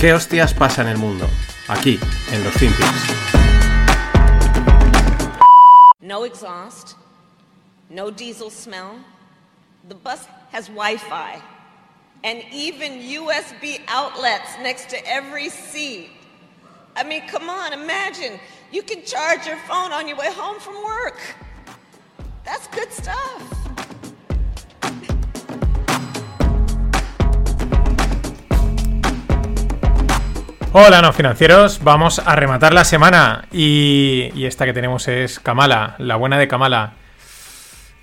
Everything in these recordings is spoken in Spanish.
¿Qué hostias pasa en el mundo? Aquí, en los Finpics. No exhaust, no diesel smell. The bus has Wi Fi and even USB outlets next to every seat. I mean, come on, imagine. You can charge your phone on your way home from work. That's good stuff. Hola, no financieros. Vamos a rematar la semana. Y, y esta que tenemos es Kamala, la buena de Kamala.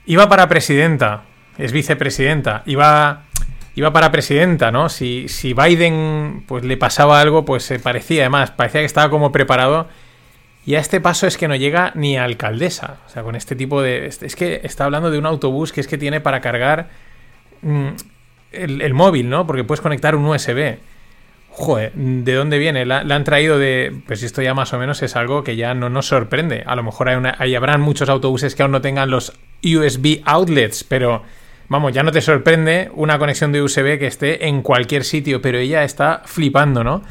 Iba para presidenta, es vicepresidenta. Iba, iba para presidenta, ¿no? Si, si Biden pues, le pasaba algo, pues se parecía, además, parecía que estaba como preparado. Y a este paso es que no llega ni alcaldesa. O sea, con este tipo de. Es que está hablando de un autobús que es que tiene para cargar mm, el, el móvil, ¿no? Porque puedes conectar un USB. Joder, ¿de dónde viene? La, han traído de. Pues esto ya más o menos es algo que ya no nos sorprende. A lo mejor hay, una, habrán muchos autobuses que aún no tengan los USB outlets, pero vamos, ya no te sorprende una conexión de USB que esté en cualquier sitio, pero ella está flipando, ¿no?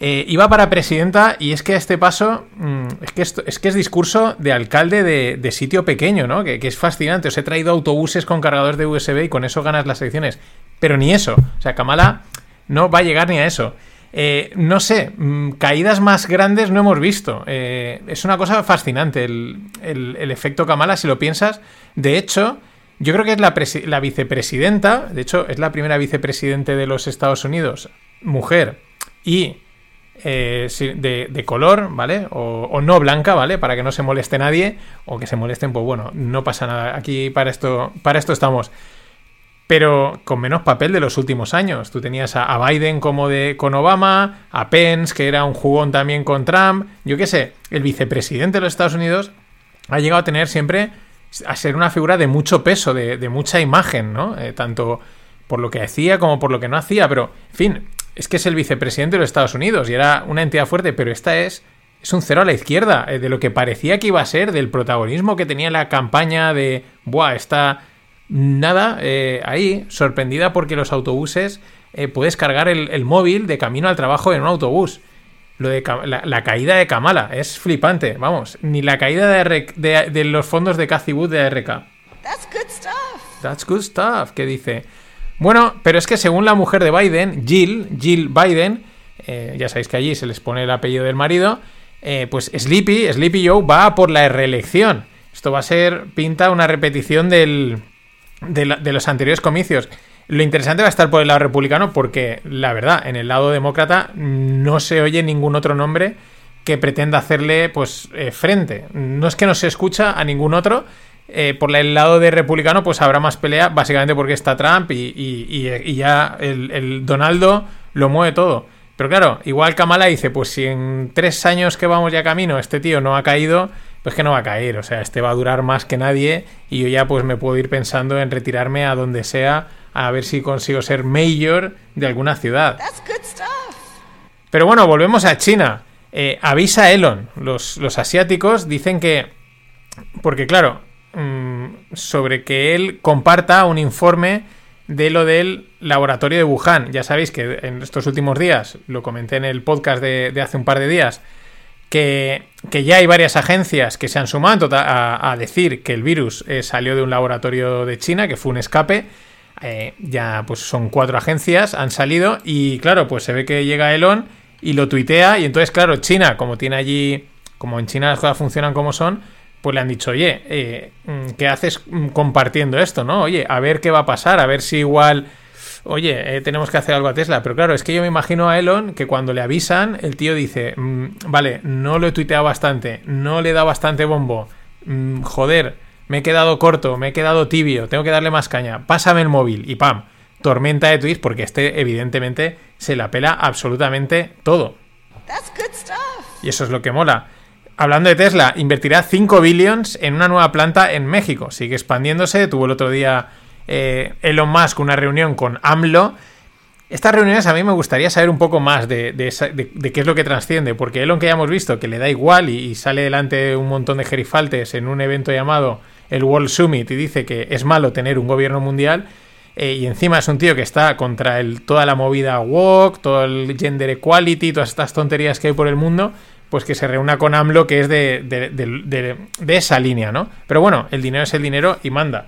Eh, iba para presidenta y es que a este paso mmm, es, que esto, es que es discurso de alcalde de, sitio pequeño, ¿no? Que, es fascinante. Os he traído autobuses con cargadores de USB y con eso ganas las elecciones. Pero ni eso. O sea, Kamala no va a llegar ni a eso. Eh, no sé, mmm, caídas más grandes no hemos visto. Eh, es una cosa fascinante el, el, efecto Kamala, si lo piensas. De hecho, yo creo que es la, vicepresidenta, de hecho, es la primera vicepresidente de los Estados Unidos, mujer y eh, de, de, color, ¿vale? O, o, no blanca, ¿vale? Para que no se moleste nadie, o que se molesten, pues bueno, no pasa nada. Aquí para esto, para esto estamos pero con menos papel de los últimos años. Tú tenías a, Biden como de con Obama, a Pence, que era un jugón también con Trump. Yo qué sé, el vicepresidente de los Estados Unidos ha llegado a tener siempre a ser una figura de mucho peso, de, de mucha imagen, ¿no? Eh, tanto por lo que hacía como por lo que no hacía, pero, en fin, es que es el vicepresidente de los Estados Unidos y era una entidad fuerte, pero esta es es un cero a la izquierda eh, de lo que parecía que iba a ser, del protagonismo que tenía la campaña de, buah, esta nada, eh, ahí, sorprendida porque los autobuses eh, puedes cargar el, el, móvil de camino al trabajo en un autobús. Lo de la, la, caída de Kamala es flipante, vamos. Ni la caída de, R, de, de los fondos de Cathy Wood de ARK. That's good stuff. That's good stuff, que dice. Bueno, pero es que según la mujer de Biden, Jill, Jill Biden, eh, ya sabéis que allí se les pone el apellido del marido, pues Sleepy, Sleepy Joe va por la reelección. Esto va a ser, pinta una repetición del, de, los anteriores comicios. Lo interesante va a estar por el lado republicano porque, la verdad, en el lado demócrata no se oye ningún otro nombre que pretenda hacerle pues eh, frente. No es que no se escucha a ningún otro. Eh, por el lado de republicano, pues habrá más pelea, básicamente porque está Trump y, y ya el, el, Donaldo lo mueve todo. Pero claro, igual Kamala dice, pues si en tres años que vamos ya camino este tío no ha caído, pues que no va a caer, o sea, este va a durar más que nadie y yo ya pues me puedo ir pensando en retirarme a donde sea a ver si consigo ser mayor de alguna ciudad. Pero bueno, volvemos a China. Eh, avisa Elon, los, los, asiáticos dicen que, porque claro, mmm, sobre que él comparta un informe de lo del laboratorio de Wuhan. Ya sabéis que en estos últimos días, lo comenté en el podcast de, de hace un par de días, que, que, ya hay varias agencias que se han sumado a, decir que el virus eh, salió de un laboratorio de China, que fue un escape. Eh, ya pues son cuatro agencias, han salido y claro, pues se ve que llega Elon y lo tuitea y entonces claro, China, como tiene allí, como en China las cosas funcionan como son, pues le han dicho, oye, eh, ¿qué haces compartiendo esto? ¿No? Oye, a ver qué va a pasar, a ver si igual oye, eh, tenemos que hacer algo a Tesla. Pero claro, es que yo me imagino a Elon que cuando le avisan, el tío dice, mmm, vale, no lo he tuiteado bastante, no le he dado bastante bombo, mmm, joder, me he quedado corto, me he quedado tibio, tengo que darle más caña, pásame el móvil y pam, tormenta de tweets porque este evidentemente se la pela absolutamente todo. That's good stuff. Y eso es lo que mola. Hablando de Tesla, invertirá 5 billions en una nueva planta en México. Sigue expandiéndose. Tuvo el otro día eh, Elon Musk una reunión con AMLO. Estas reuniones a mí me gustaría saber un poco más de, de de- de qué es lo que trasciende, porque Elon que ya hemos visto que le da igual y, sale delante un montón de gerifaltes en un evento llamado el World Summit y dice que es malo tener un gobierno mundial, eh, y encima es un tío que está contra el, toda la movida woke, todo el gender equality, todas estas tonterías que hay por el mundo, pues que se reúna con AMLO, que es de, de- de- de- de esa línea, ¿no? Pero bueno, el dinero es el dinero y manda.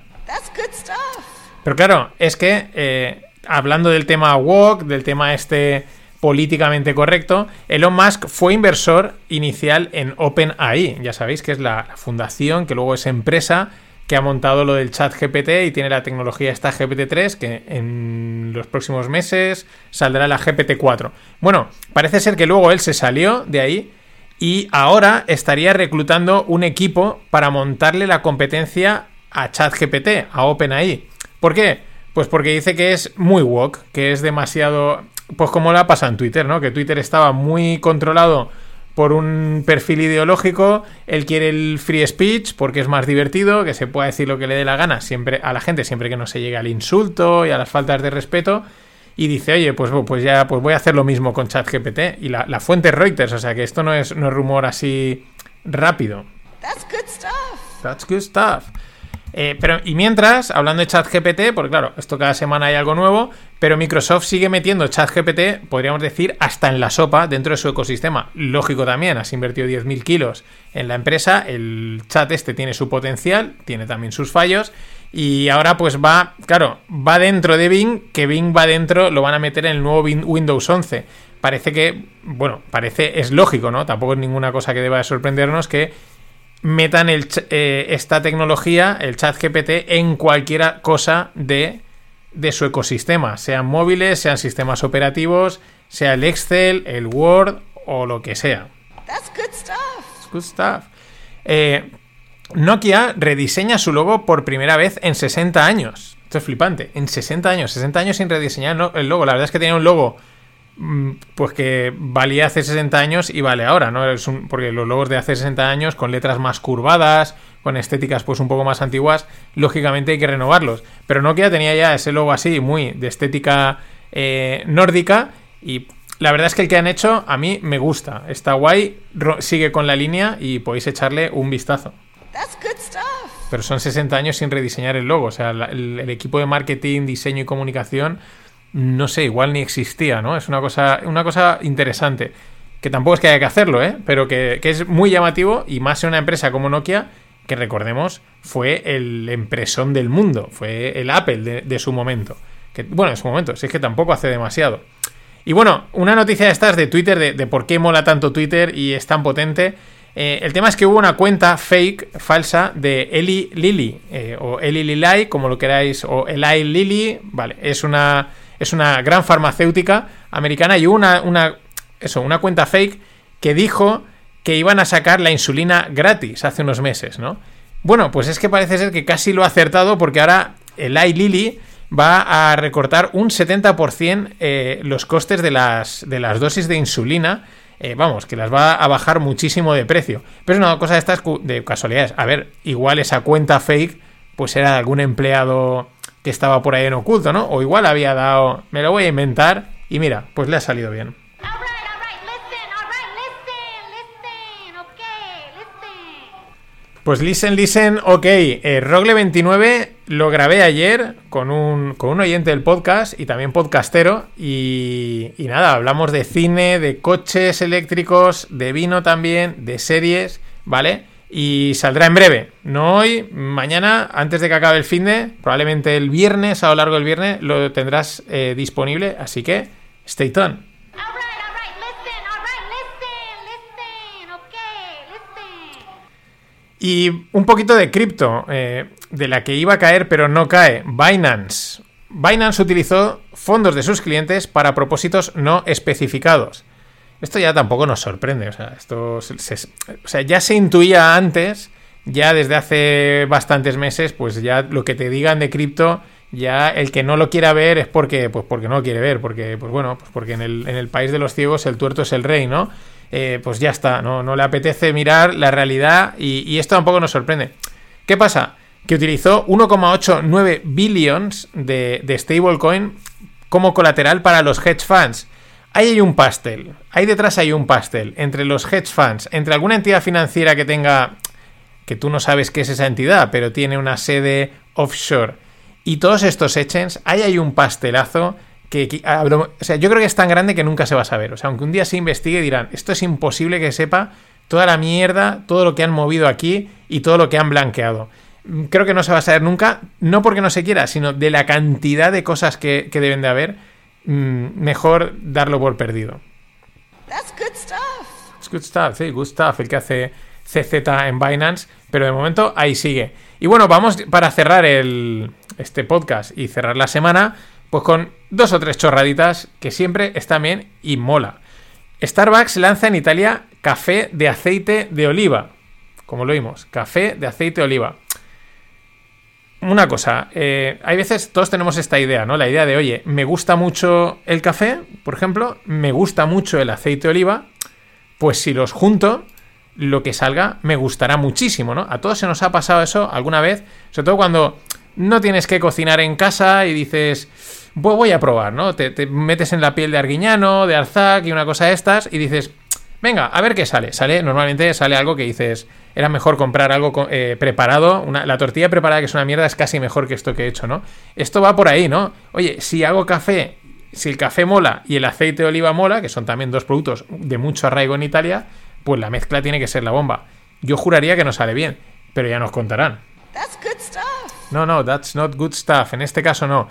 Pero claro, es que eh, hablando del tema woke, del tema este políticamente correcto, Elon Musk fue inversor inicial en OpenAI, ya sabéis que es la, fundación que luego es empresa que ha montado lo del chat GPT y tiene la tecnología esta GPT-3 que en los próximos meses saldrá la GPT-4. Bueno, parece ser que luego él se salió de ahí y ahora estaría reclutando un equipo para montarle la competencia a ChatGPT, a OpenAI. ¿Por qué? Pues porque dice que es muy woke, que es demasiado... Pues como la pasa en Twitter, ¿no? Que Twitter estaba muy controlado por un perfil ideológico, él quiere el free speech porque es más divertido, que se pueda decir lo que le dé la gana siempre a la gente, siempre que no se llegue al insulto y a las faltas de respeto. Y dice, oye, pues, pues ya pues voy a hacer lo mismo con ChatGPT. Y la, la fuente es Reuters, o sea que esto no es, no es rumor así rápido. That's good stuff. That's good stuff. Eh, pero, y mientras, hablando de ChatGPT, porque claro, esto cada semana hay algo nuevo, pero Microsoft sigue metiendo ChatGPT, podríamos decir, hasta en la sopa dentro de su ecosistema. Lógico también, has invertido 10.000 kilos en la empresa, el chat este tiene su potencial, tiene también sus fallos, y ahora pues va, claro, va dentro de Bing, que Bing va dentro, lo van a meter en el nuevo Win- Windows 11. Parece que, bueno, parece, es lógico, ¿no? Tampoco es ninguna cosa que deba de sorprendernos que metan el, eh, esta tecnología, el chat GPT, en cualquier cosa de, de su ecosistema, sean móviles, sean sistemas operativos, sea el Excel, el Word o lo que sea. That's good stuff. Good stuff. Eh, Nokia rediseña su logo por primera vez en 60 años. Esto es flipante. En 60 años, 60 años sin rediseñar el logo. La verdad es que tenía un logo pues que valía hace 60 años y vale ahora, ¿no? Es un- porque los logos de hace 60 años con letras más curvadas, con estéticas pues un poco más antiguas, lógicamente hay que renovarlos. Pero Nokia tenía ya ese logo así, muy de estética eh, nórdica y la verdad es que el que han hecho a mí me gusta. Está guay, sigue con la línea y podéis echarle un vistazo. Pero son 60 años sin rediseñar el logo. O sea, la- el, el equipo de marketing, diseño y comunicación, no sé, igual ni existía, ¿no? Es una cosa, una cosa interesante. Que tampoco es que haya que hacerlo, ¿eh? Pero que, que es muy llamativo y más en una empresa como Nokia, que recordemos, fue el empresón del mundo. Fue el Apple de, su momento. Que, bueno, en su momento, si es que tampoco hace demasiado. Y bueno, una noticia de estas de Twitter, de, por qué mola tanto Twitter y es tan potente. Eh, el tema es que hubo una cuenta fake, falsa, de Eli Lilly, eh, o Eli Lilly, como lo queráis, o Eli Lilly, vale, es una, es una gran farmacéutica americana y una, una, eso, una cuenta fake que dijo que iban a sacar la insulina gratis hace unos meses, ¿no? Bueno, pues es que parece ser que casi lo ha acertado porque ahora Eli Lilly va a recortar un 70% eh, los costes de las, de las dosis de insulina. eh, vamos, que las va a bajar muchísimo de precio. Pero es una cosa de estas de casualidades. A ver, igual esa cuenta fake, pues era de algún empleado que estaba por ahí en oculto, ¿no? O igual había dado. Me lo voy a inventar. Y mira, pues le ha salido bien. Pues listen, listen, ok. Eh, Rogle29 lo grabé ayer con un, con un oyente del podcast y también podcastero. Y, y nada, hablamos de cine, de coches eléctricos, de vino también, de series, ¿vale? Y saldrá en breve. No hoy, mañana, antes de que acabe el fin de, probablemente el viernes, a lo largo del viernes, lo tendrás eh, disponible. Así que, stay tuned. Y un poquito de cripto, eh, de la que iba a caer pero no cae, Binance. Binance utilizó fondos de sus clientes para propósitos no especificados. Esto ya tampoco nos sorprende, o sea, esto se- o sea, ya se intuía antes ya desde hace bastantes meses, pues ya lo que te digan de cripto, ya el que no lo quiera ver es porque, pues porque no lo quiere ver, porque, pues bueno, pues porque en el, en el país de los ciegos el tuerto es el rey, ¿no? Eh, pues ya está, ¿no? no le apetece mirar la realidad y, y esto tampoco nos sorprende. ¿Qué pasa? Que utilizó 1,89 billions de, de stablecoin como colateral para los hedge funds. Ahí hay un pastel, ahí detrás hay un pastel entre los hedge funds, entre alguna entidad financiera que tenga, que tú no sabes qué es esa entidad, pero tiene una sede offshore, y todos estos exchanges, ahí hay un pastelazo que, que- a- o sea, yo creo que es tan grande que nunca se va a saber. O sea, aunque un día se investigue dirán, esto es imposible que sepa toda la mierda, todo lo que han movido aquí y todo lo que han blanqueado. Mm, Creo que no se va a saber nunca, no porque no se quiera, sino de la cantidad de cosas que, que deben de haber, mm, mejor darlo por perdido. That's good stuff. Es good stuff, sí, good stuff, el que hace CZ en Binance, pero de momento ahí sigue. Y bueno, vamos para cerrar el, este podcast y cerrar la semana, pues con dos o tres chorraditas que siempre están bien y mola. Starbucks lanza en Italia café de aceite de oliva. Como lo vimos, café de aceite de oliva. Una cosa, eh, hay veces todos tenemos esta idea, ¿no? La idea de, oye, me gusta mucho el café, por ejemplo, me gusta mucho el aceite de oliva, pues si los junto, lo que salga me gustará muchísimo, ¿no? A todos se nos ha pasado eso alguna vez, sobre todo cuando no tienes que cocinar en casa y dices, voy a probar, ¿no? Te, te metes en la piel de Arguiñano, de Arzac y una cosa de estas y dices, venga, a ver qué sale. Sale, normalmente sale algo que dices, era mejor comprar algo eh, preparado, una- la tortilla preparada que es una mierda es casi mejor que esto que he hecho, ¿no? Esto va por ahí, ¿no? Oye, si hago café, si el café mola y el aceite de oliva mola, que son también dos productos de mucho arraigo en Italia, pues la mezcla tiene que ser la bomba. Yo juraría que no sale bien, pero ya nos contarán. That's good stuff. No, no, that's not good stuff. En este caso no.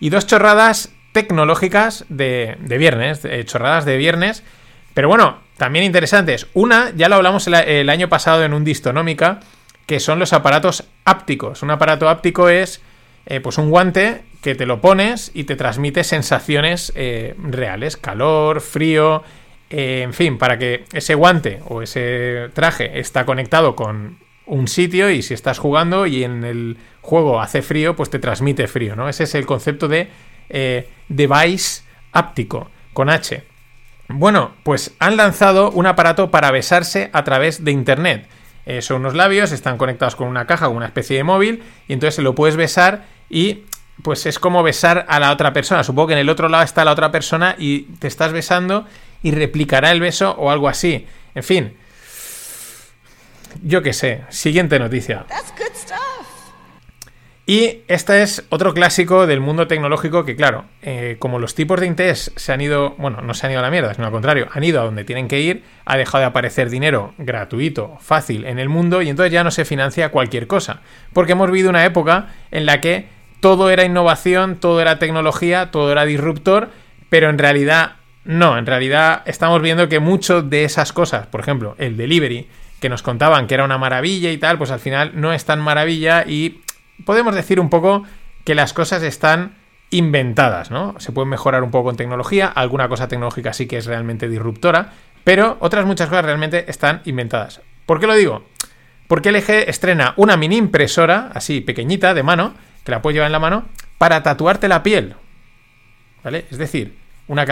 Y dos chorradas tecnológicas de, de viernes, de- chorradas de viernes. Pero bueno, también interesantes. Una, ya lo hablamos el, año pasado en un Distonómica, que son los aparatos ápticos. Un aparato áptico es eh, pues un guante que te lo pones y te transmite sensaciones eh, reales, calor, frío, eh, en fin, para que ese guante o ese traje está conectado con un sitio y si estás jugando y en el juego hace frío, pues te transmite frío, ¿no? Ese es el concepto de device áptico, con H. Bueno, pues han lanzado un aparato para besarse a través de Internet. Eh, son unos labios, están conectados con una caja, con una especie de móvil, y entonces lo puedes besar y pues es como besar a la otra persona. Supongo que en el otro lado está la otra persona y te estás besando y replicará el beso o algo así. En fin. Yo qué sé. Siguiente noticia. Y este es otro clásico del mundo tecnológico que, claro, eh, como los tipos de interés se han ido, bueno, no se han ido a la mierda, sino al contrario, han ido a donde tienen que ir, ha dejado de aparecer dinero gratuito, fácil en el mundo y entonces ya no se financia cualquier cosa. Porque hemos vivido una época en la que todo era innovación, todo era tecnología, todo era disruptor, pero en realidad no, en realidad estamos viendo que mucho de esas cosas, por ejemplo, el delivery, que nos contaban que era una maravilla y tal, pues al final no es tan maravilla y podemos decir un poco que las cosas están inventadas, ¿no? Se pueden mejorar un poco con tecnología, alguna cosa tecnológica sí que es realmente disruptora, pero otras muchas cosas realmente están inventadas. ¿Por qué lo digo? Porque LG estrena una mini impresora, así pequeñita, de mano, que la puedes llevar en la mano, para tatuarte la piel. ¿Vale? Es decir, una,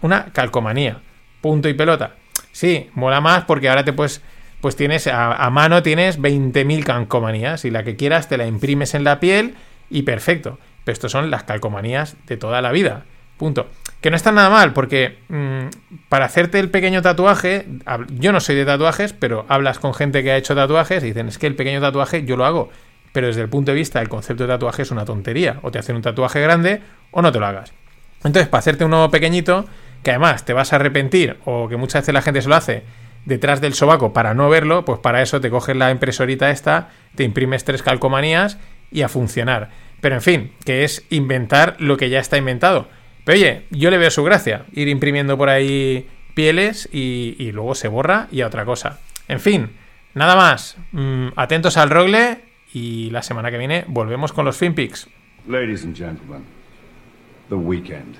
una calcomanía. Punto y pelota. Sí, mola más porque ahora te puedes. Pues tienes a, mano tienes 20.000 calcomanías y la que quieras te la imprimes en la piel y perfecto. Pero estos son las calcomanías de toda la vida. Punto. Que no está nada mal porque mm, para hacerte el pequeño tatuaje, yo no soy de tatuajes, pero hablas con gente que ha hecho tatuajes y dicen es que el pequeño tatuaje yo lo hago. Pero desde el punto de vista del concepto de tatuaje es una tontería. O te hacen un tatuaje grande o no te lo hagas. Entonces, para hacerte uno pequeñito, que además te vas a arrepentir, o que muchas veces la gente se lo hace detrás del sobaco para no verlo, pues para eso te coges la impresorita esta, te imprimes tres calcomanías y a funcionar. Pero en fin, que es inventar lo que ya está inventado. Pero oye, yo le veo su gracia, ir imprimiendo por ahí pieles y, y luego se borra y a otra cosa. En fin, nada más. Mm, atentos al rogle y la semana que viene volvemos con los FinPix. Ladies and gentlemen, the weekend.